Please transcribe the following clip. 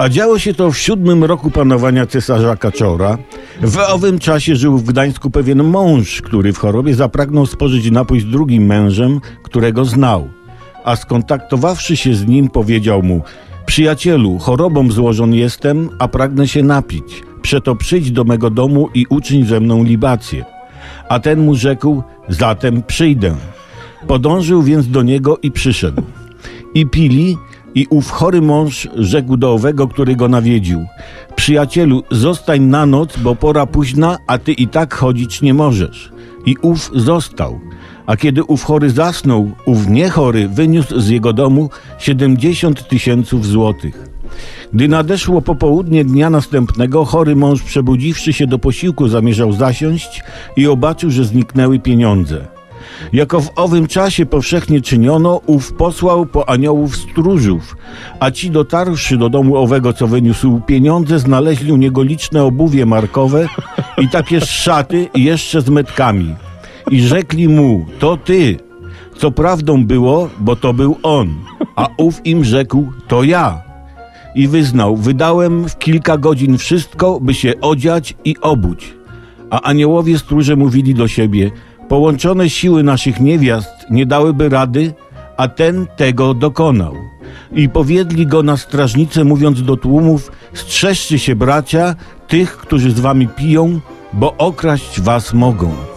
A działo się to w siódmym roku panowania cesarza Kaczora. W owym czasie żył w Gdańsku pewien mąż, który w chorobie zapragnął spożyć napój z drugim mężem, którego znał. A skontaktowawszy się z nim, powiedział mu: Przyjacielu, chorobą złożon jestem, a pragnę się napić. Przeto przyjdź do mego domu i uczyń ze mną libację. A ten mu rzekł: Zatem przyjdę. Podążył więc do niego i przyszedł. I pili, i ów chory mąż rzekł do owego, który go nawiedził: Przyjacielu, zostań na noc, bo pora późna, a ty i tak chodzić nie możesz. I ów został. A kiedy ów chory zasnął, ów niechory wyniósł z jego domu siedemdziesiąt tysięcy złotych. Gdy nadeszło popołudnie dnia następnego, chory mąż przebudziwszy się do posiłku zamierzał zasiąść i obaczył, że zniknęły pieniądze. Jako w owym czasie powszechnie czyniono, ów posłał po aniołów stróżów, a ci dotarłszy do domu owego, co wyniósł pieniądze, znaleźli u niego liczne obuwie markowe i takie szaty jeszcze z metkami. I rzekli mu, to ty. Co prawdą było, bo to był on, a ów im rzekł, to ja. I wyznał, wydałem w kilka godzin wszystko, by się odziać i obuć. A aniołowie stróże mówili do siebie, połączone siły naszych niewiast nie dałyby rady, a ten tego dokonał. I powiedzieli go na strażnicę, mówiąc do tłumów, strzeżcie się bracia, tych, którzy z wami piją, bo okraść was mogą.